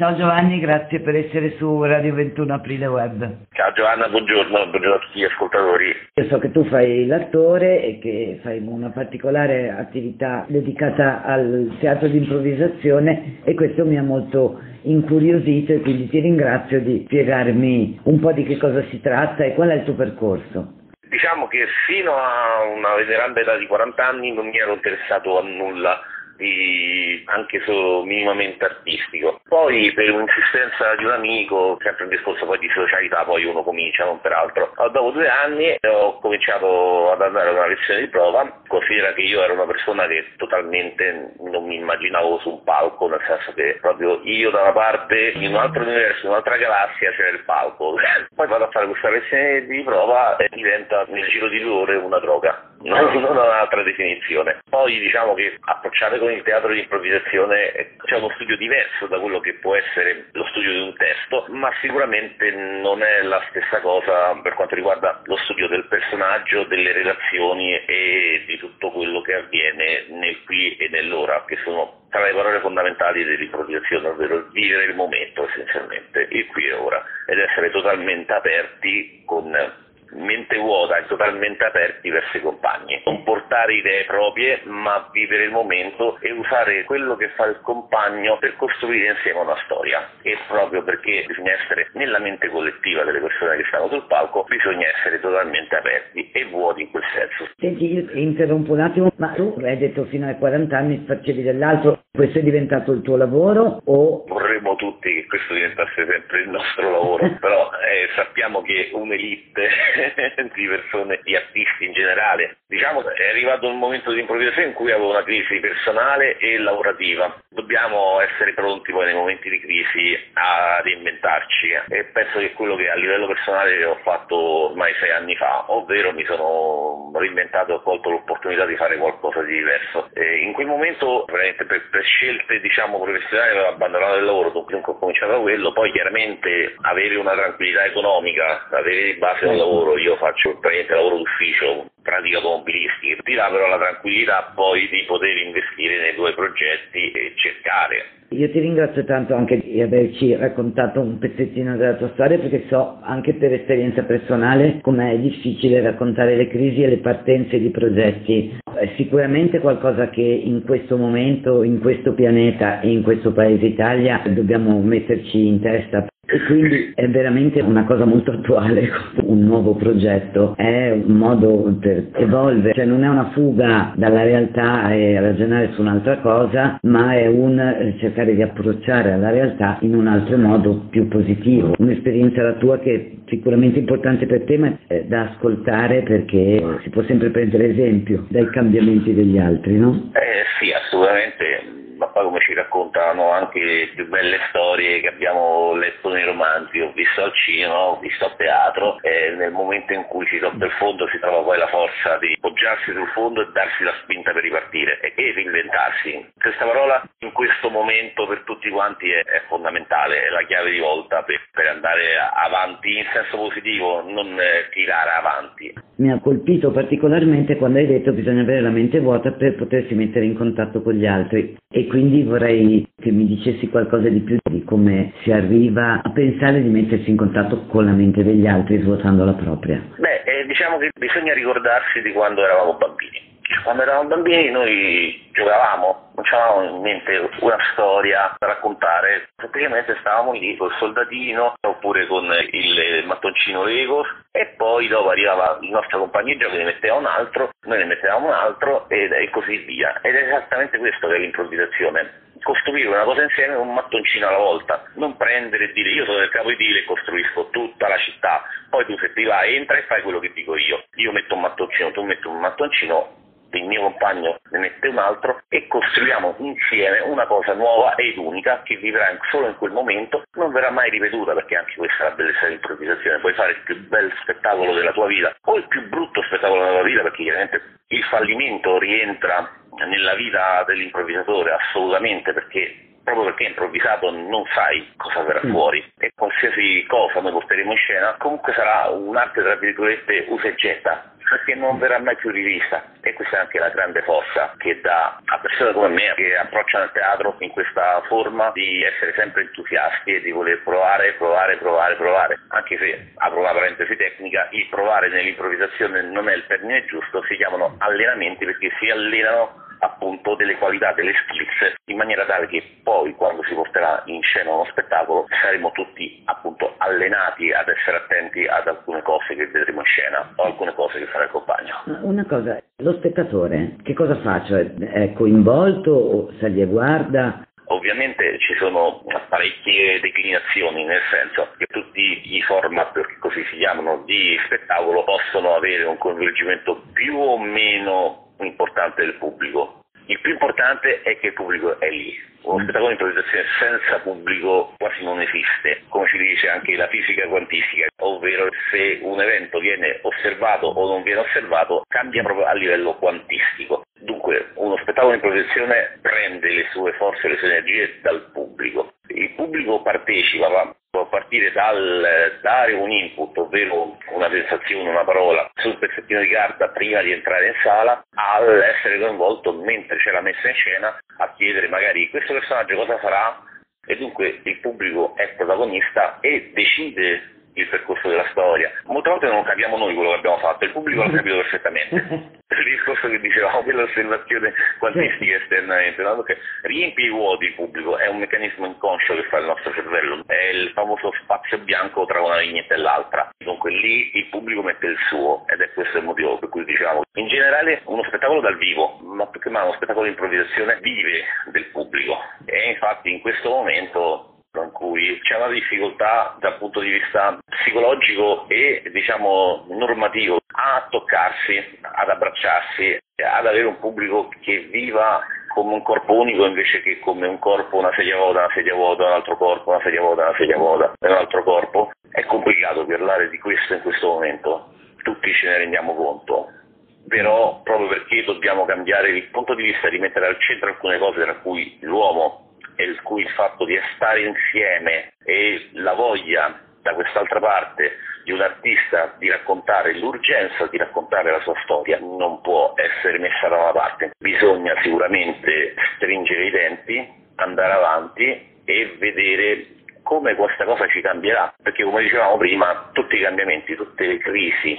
Ciao Giovanni, grazie per essere su Radio 21 Aprile Web. Ciao Giovanna, buongiorno, buongiorno a tutti gli ascoltatori. Io so che tu fai l'attore e che fai una particolare attività dedicata al teatro di improvvisazione e questo mi ha molto incuriosito e quindi ti ringrazio di spiegarmi un po' di che cosa si tratta e qual è il tuo percorso. Diciamo che fino a una veneranda età di 40 anni non mi ero interessato a nulla di, anche solo minimamente artistico. Poi per un'insistenza di un amico, sempre un discorso poi di socialità, poi uno comincia, non peraltro. Dopo due anni ho cominciato ad andare a una lezione di prova, considera che io ero una persona che totalmente non mi immaginavo su un palco, nel senso che proprio io da una parte, in un altro universo, in un'altra galassia c'era il palco. Poi vado a fare questa lezione di prova e diventa nel giro di due ore una droga non, non ho un'altra definizione. Poi diciamo che approcciare con il teatro di improvvisazione c'è uno studio diverso da quello che può essere lo studio di un testo, ma sicuramente non è la stessa cosa per quanto riguarda lo studio del personaggio, delle relazioni e di tutto quello che avviene nel qui e nell'ora, che sono tra le parole fondamentali dell'improvvisazione, ovvero vivere il momento essenzialmente, il qui e ora, ed essere totalmente aperti con mente vuota e totalmente aperti verso i compagni. Non portare idee proprie, ma vivere il momento e usare quello che fa il compagno per costruire insieme una storia. E proprio perché bisogna essere nella mente collettiva delle persone che stanno sul palco, bisogna essere totalmente aperti e vuoti in quel senso. Senti, interrompo un attimo, ma tu hai detto fino ai 40 anni facevi dell'altro, questo è diventato il tuo lavoro o... Vorremmo tutti che questo diventasse sempre il nostro lavoro, però sappiamo che un'elite di persone, di artisti in generale. Diciamo è arrivato un momento di improvvisazione in cui avevo una crisi personale e lavorativa. Dobbiamo essere pronti poi nei momenti di crisi a reinventarci e penso che quello che a livello personale ho fatto ormai sei anni fa, ovvero mi sono reinventato e ho colto l'opportunità di fare qualcosa di diverso. E in quel momento, veramente per, per scelte diciamo professionali, avevo abbandonato il lavoro, dunque ho cominciato da quello, poi chiaramente avere una tranquillità economica, avere di base un lavoro, io faccio praticamente lavoro d'ufficio, pratica automobilistica, ti dà però la tranquillità poi di poter investire nei tuoi progetti e cercare io ti ringrazio tanto anche di averci raccontato un pezzettino della tua storia perché so anche per esperienza personale com'è difficile raccontare le crisi e le partenze di progetti. È sicuramente qualcosa che in questo momento, in questo pianeta e in questo paese Italia dobbiamo metterci in testa e quindi è veramente una cosa molto attuale, un nuovo progetto, è un modo per evolvere, cioè non è una fuga dalla realtà e ragionare su un'altra cosa, ma è un cercare di approcciare alla realtà in un altro modo più positivo. Un'esperienza la tua che è sicuramente importante per te, ma è da ascoltare perché si può sempre prendere esempio dai cambiamenti degli altri, no? Eh sì, assolutamente poi come ci raccontano anche le più belle storie che abbiamo letto nei romanzi, ho visto al cinema, ho visto a teatro, nel momento in cui si tocca il fondo si trova poi la forza di poggiarsi sul fondo e darsi la spinta per ripartire e, e reinventarsi. Questa parola in questo momento per tutti quanti è, è fondamentale, è la chiave di volta per, per, andare avanti in senso positivo, non eh, tirare avanti. Mi ha colpito particolarmente quando hai detto che bisogna avere la mente vuota per potersi mettere in contatto con gli altri e quindi vorrei che mi dicessi qualcosa di più di come si arriva a pensare di mettersi in contatto con la mente degli altri svuotando la propria. Beh, eh, diciamo che bisogna ricordarsi di quando eravamo bambini. Quando eravamo bambini noi giocavamo, avevamo in mente una storia da raccontare, semplicemente stavamo lì col soldatino oppure con il mattoncino Lego e poi dopo arrivava il nostro compagno gioco, ne metteva un altro, noi ne mettevamo un altro e, e così via. Ed è esattamente questo che è l'improvvisazione. Costruire una cosa insieme un mattoncino alla volta, non prendere e dire io sono del capo di dire e costruisco tutta la città, poi tu se ti vai entra e fai quello che dico io, io metto un mattoncino, tu metti un mattoncino, il mio compagno ne mette un altro e costruiamo insieme una cosa nuova ed unica che vivrà solo in quel momento, non verrà mai ripetuta perché anche questa è la bellezza dell'improvvisazione, puoi fare il più bel spettacolo della tua vita o il più brutto spettacolo della tua vita perché chiaramente il fallimento rientra nella vita dell'improvvisatore assolutamente perché proprio perché improvvisato non sai cosa verrà mm. fuori. E qualsiasi cosa noi porteremo in scena comunque sarà un'arte tra virgolette usa e getta perché non verrà mai più rivista. E questa è anche la grande forza che dà a persone come me che approcciano il teatro in questa forma di essere sempre entusiasti e di voler provare, provare, provare, provare, anche se apro una parentesi tecnica, il provare nell'improvvisazione non è il termine giusto, si chiamano allenamenti perché si allenano appunto delle qualità, delle skills, in maniera tale che poi quando si porterà in scena uno spettacolo saremo tutti appunto allenati ad essere attenti ad alcune cose che vedremo in scena o alcune cose che farà il compagno. Una cosa, lo spettatore che cosa fa? Cioè, è coinvolto o se li guarda? Ovviamente ci sono parecchie declinazioni, nel senso che tutti i format, che così si chiamano, di spettacolo possono avere un coinvolgimento più o meno importante del pubblico. Il più importante è che il pubblico è lì. Uno mm. spettacolo di improvvisazione senza pubblico quasi non esiste, come ci dice anche la fisica quantistica, ovvero se un evento viene osservato o non viene osservato cambia proprio a livello quantistico. Dunque uno spettacolo di improvvisazione prende le sue forze e le sue energie dal pubblico. Il pubblico partecipa, può partire dal dare un input, ovvero una sensazione, una parola, sul pezzettino di carta prima di entrare in sala, al essere coinvolto mentre c'è la messa in scena, a chiedere magari questo personaggio cosa farà e dunque il pubblico è protagonista e decide il percorso della storia. Molte volte non capiamo noi quello che abbiamo fatto, il pubblico l'ha capito perfettamente. Discorso che dicevamo dell'osservazione quantistica esternamente, no? che riempie i vuoti il pubblico, è un meccanismo inconscio che fa il nostro cervello, è il famoso spazio bianco tra una vignetta e l'altra. Dunque lì il pubblico mette il suo ed è questo il motivo per cui diciamo in generale uno spettacolo dal vivo, ma più che mai uno spettacolo di improvvisazione vive del pubblico e infatti in questo momento in cui c'è una difficoltà dal punto di vista psicologico e diciamo normativo a toccarsi, ad abbracciarsi, ad avere un pubblico che viva come un corpo unico invece che come un corpo, una sedia vuota, una sedia vuota, un altro corpo, una sedia vuota, una sedia vuota e un altro corpo. È complicato parlare di questo in questo momento, tutti ce ne rendiamo conto, però proprio perché dobbiamo cambiare il punto di vista, di mettere al centro alcune cose tra cui l'uomo e il cui il fatto di stare insieme e la voglia da quest'altra parte di un artista di raccontare l'urgenza di raccontare la sua storia non può essere messa da una parte. Bisogna sicuramente stringere i denti, andare avanti e vedere come questa cosa ci cambierà, perché come dicevamo prima, tutti i cambiamenti, tutte le crisi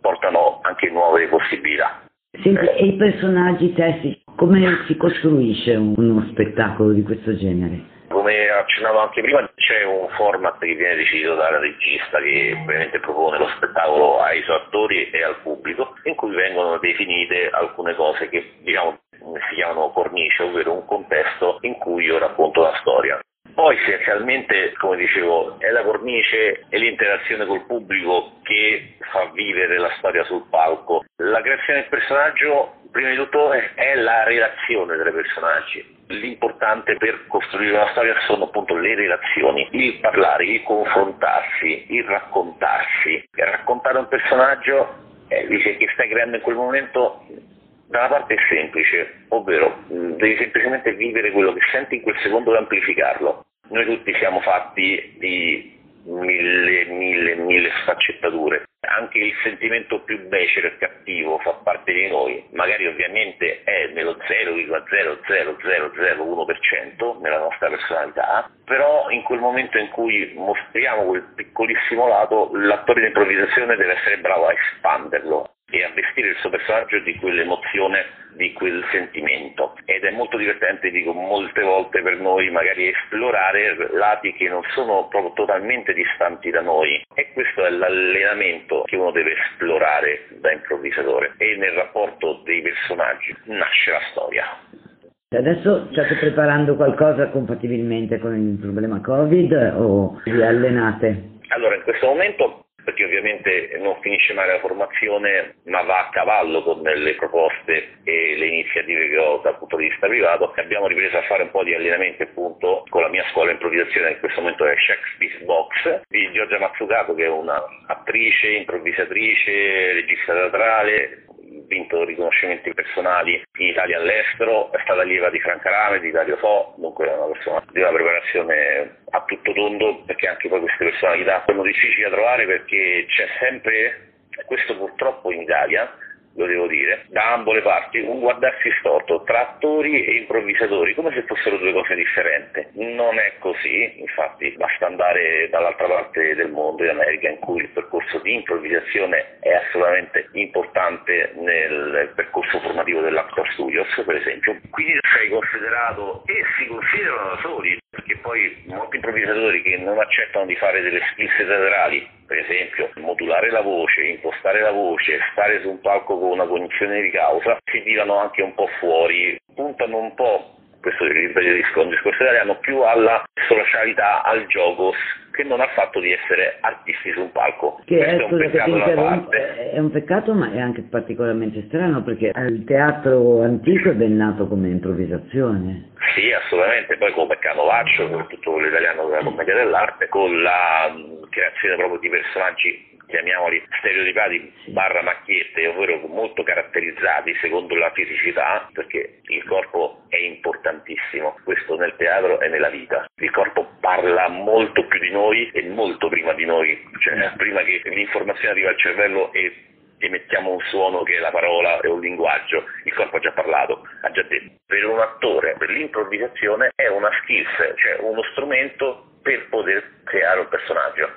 portano anche nuove possibilità. Senti, e i personaggi testi come si costruisce uno spettacolo di questo genere? Come accennavo anche prima, c'è un format che viene deciso dal regista che ovviamente propone lo spettacolo ai suoi attori e al pubblico, in cui vengono definite alcune cose che diciamo, si chiamano cornice, ovvero un contesto in cui io racconto la storia. Poi essenzialmente, come dicevo, è la cornice e l'interazione col pubblico che fa vivere la storia sul palco. La creazione del personaggio, prima di tutto, è la relazione tra i personaggi. L'importante per costruire una storia sono appunto le relazioni, il parlare, il confrontarsi, il raccontarsi. Raccontare un personaggio eh, dice che stai creando in quel momento da una parte è semplice, ovvero devi semplicemente vivere quello che senti in quel secondo e amplificarlo. Noi tutti siamo fatti di mille, mille, mille sfaccettature. Anche il sentimento più becero e cattivo fa parte di noi, magari ovviamente è nello 0,00001% nella nostra personalità, però in quel momento in cui mostriamo quel piccolissimo lato, l'attore di improvvisazione deve essere bravo a espanderlo e a vestire il suo personaggio di quell'emozione, di quel sentimento. È molto divertente, dico, molte volte per noi magari esplorare lati che non sono proprio totalmente distanti da noi. E questo è l'allenamento che uno deve esplorare da improvvisatore. E nel rapporto dei personaggi nasce la storia. Adesso state preparando qualcosa compatibilmente con il problema Covid o vi allenate? Allora, in questo momento perché ovviamente non finisce mai la formazione, ma va a cavallo con le proposte e le iniziative che ho dal punto di vista privato. Abbiamo ripreso a fare un po' di allenamenti appunto con la mia scuola improvvisazione, in questo momento è Shakespeare Box, di Giorgia Mazzucato che è un'attrice, improvvisatrice, regista teatrale, vinto riconoscimenti personali in Italia e all'estero, è stata allieva di Franca Rame, di Dario Fo, dunque è una persona di una preparazione a tutto tondo perché anche poi queste personalità sono difficili da trovare perché c'è sempre questo purtroppo in Italia lo devo dire, da ambo le parti, un guardarsi storto tra attori e improvvisatori, come se fossero due cose differenti. Non è così, infatti basta andare dall'altra parte del mondo, in America, in cui il percorso di improvvisazione è assolutamente importante nel percorso formativo dell'Actor Studios, per esempio. Quindi sei considerato e si considerano da soli, perché poi molti improvvisatori che non accettano di fare delle skills teatrali per esempio modulare la voce, impostare la voce, stare su un palco con una cognizione di causa, si tirano anche un po' fuori, puntano un po', questo è il discorso italiano, più alla socialità, al gioco, che non ha fatto di essere artisti su un palco. Che è, scusa, che ti è un peccato ma è anche particolarmente strano perché il teatro antico è ben nato come improvvisazione. Sì, assolutamente, poi come Canovaccio, con tutto quello italiano della commedia dell'arte, con la creazione proprio di personaggi chiamiamoli stereotipati barra macchiette, ovvero molto caratterizzati secondo la fisicità, perché il corpo è importantissimo, questo nel teatro e nella vita. Il corpo parla molto più di noi e molto prima di noi, cioè prima che l'informazione arriva al cervello e emettiamo un suono che è la parola, è un linguaggio, il corpo ha già parlato, ha già detto. Per un attore, per l'improvvisazione è una skills, cioè uno strumento per poter creare un personaggio,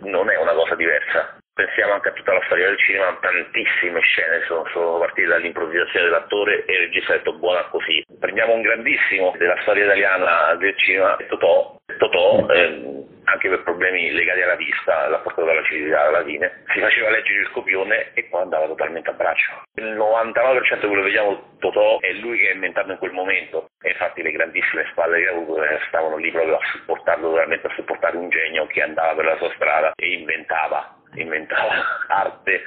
non è una cosa diversa. Pensiamo anche a tutta la storia del cinema, tantissime scene sono, sono partite dall'improvvisazione dell'attore e il regista ha detto buona così. Prendiamo un grandissimo della storia italiana del cinema, Totò, Totò eh, anche per problemi legati alla vista, l'ha portato alla civiltà alla fine, si faceva leggere il copione e poi andava totalmente a braccio. Il 99% di quello che vediamo Totò è lui che ha inventato in quel momento e infatti le grandissime spalle che ha avuto eh, stavano lì proprio a supportarlo totalmente, a supportare un genio che andava per la sua strada e inventava, inventava arte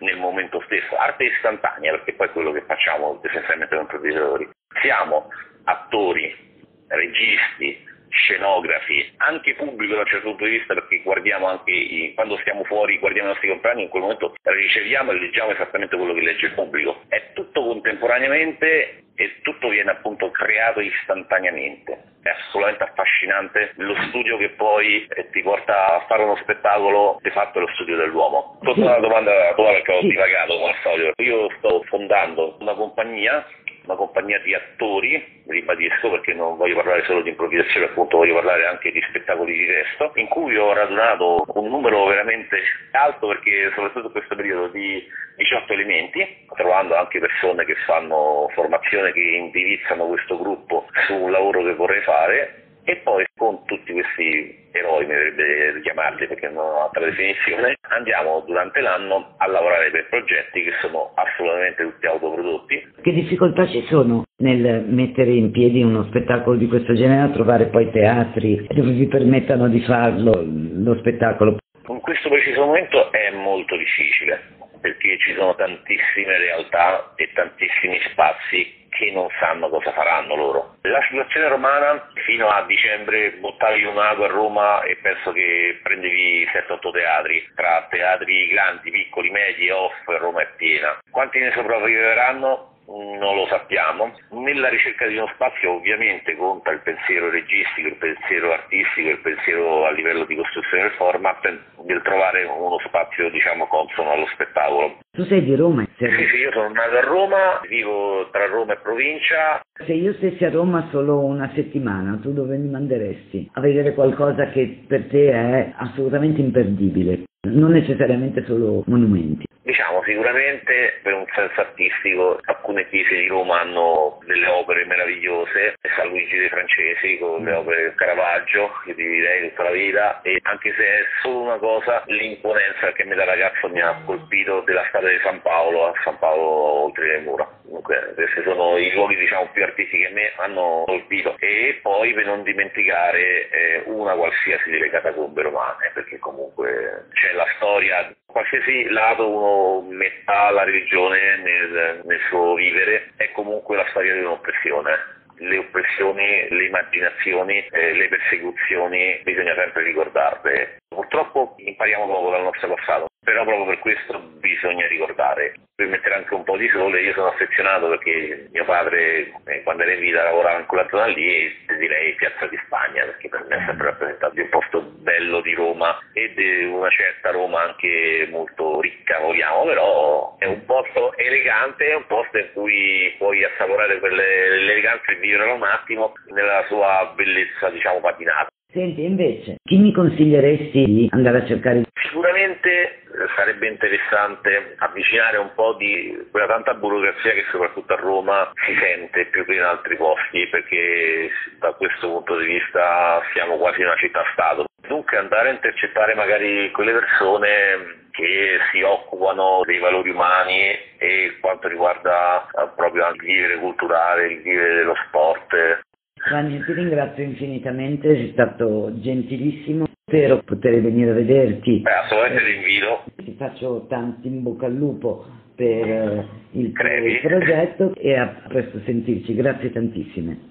nel momento stesso, arte istantanea perché poi è quello che facciamo essenzialmente con improvvisatori. Siamo attori, registi, scenografi, anche pubblico da un certo punto di vista perché guardiamo anche i, quando stiamo fuori, guardiamo i nostri compagni, in quel momento riceviamo e leggiamo esattamente quello che legge il pubblico. È tutto contemporaneamente e tutto viene appunto creato istantaneamente. È assolutamente affascinante lo studio che poi eh, ti porta a fare uno spettacolo, di fatto è lo studio dell'uomo. Torno alla domanda tua perché ho divagato come al solito. Io sto fondando una compagnia una compagnia di attori, ribadisco perché non voglio parlare solo di improvvisazione, appunto voglio parlare anche di spettacoli di testo, in cui ho radunato un numero veramente alto perché soprattutto in questo periodo di 18 elementi, trovando anche persone che fanno formazione, che indirizzano questo gruppo su un lavoro che vorrei fare e poi con tutti questi eroi, mi verrebbe chiamarli perché non ho altra definizione, andiamo durante l'anno a lavorare per progetti che sono assolutamente tutti autoprodotti. Che difficoltà ci sono nel mettere in piedi uno spettacolo di questo genere, a trovare poi teatri dove vi permettano di farlo, lo spettacolo? In questo preciso momento è molto difficile perché ci sono tantissime realtà e tantissimi spazi che non sanno cosa faranno loro. La situazione romana fino a dicembre buttavi un'ago a Roma e penso che prendevi 7-8 teatri, tra teatri grandi, piccoli, medi, off, Roma è piena. Quanti ne sopravviveranno? Non lo sappiamo. Nella ricerca di uno spazio ovviamente conta il pensiero registico, il pensiero artistico, il pensiero a livello di costruzione del format, del trovare uno spazio diciamo consono allo spettacolo. Tu sei di Roma? Sì, sì, io sono nato a Roma, vivo tra Roma e provincia. Se io stessi a Roma solo una settimana, tu dove mi manderesti? A vedere qualcosa che per te è assolutamente imperdibile, non necessariamente solo monumenti. Diciamo, sicuramente per un senso artistico alcune chiese di Roma hanno delle opere meravigliose, San Luigi dei Francesi con le opere del Caravaggio, che direi tutta la vita, e anche se è solo una cosa, l'imponenza che me da ragazzo mi ha colpito della strada di San Paolo, a San Paolo oltre le mura. Comunque questi sono i luoghi diciamo, più artistici che me hanno colpito. E poi per non dimenticare eh, una qualsiasi delle catacombe romane, perché comunque c'è la storia qualsiasi lato uno metta la religione nel, nel suo vivere, è comunque la storia di un'oppressione le oppressioni, le immaginazioni, eh, le persecuzioni bisogna sempre ricordarle. Purtroppo impariamo poco dal nostro passato, però proprio per questo bisogna ricordare, per mettere anche un po' di sole, io sono affezionato perché mio padre eh, quando era in vita lavorava in quella zona lì e direi Piazza di Spagna perché per me è sempre rappresentato di un posto bello di Roma e di una certa Roma anche molto ricca vogliamo, però è un posto elegante, è un posto in cui puoi assaporare quell'eleganza e vivere un attimo nella sua bellezza diciamo patinata. Senti, invece, chi mi consiglieresti di andare a cercare? Sicuramente sarebbe interessante avvicinare un po' di quella tanta burocrazia che soprattutto a Roma si sente più che in altri posti, perché da questo punto di vista siamo quasi una città-stato. Dunque andare a intercettare magari quelle persone che si occupano dei valori umani e quanto riguarda eh, proprio il vivere culturale, il vivere dello sport, Ragni, ti ringrazio infinitamente, sei stato gentilissimo, spero poter venire a vederti. Beh, assolutamente ti invito. Ti faccio tanti in bocca al lupo per eh, il, il progetto e a presto sentirci, grazie tantissime.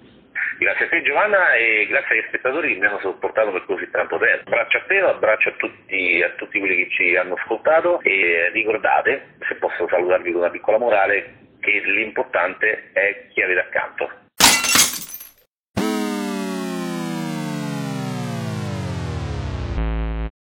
Grazie a te Giovanna e grazie agli spettatori che mi hanno sopportato per così tanto tempo. Abbraccio a te, abbraccio a tutti, a tutti quelli che ci hanno ascoltato e ricordate, se posso salutarvi con una piccola morale, che l'importante è chi avete accanto.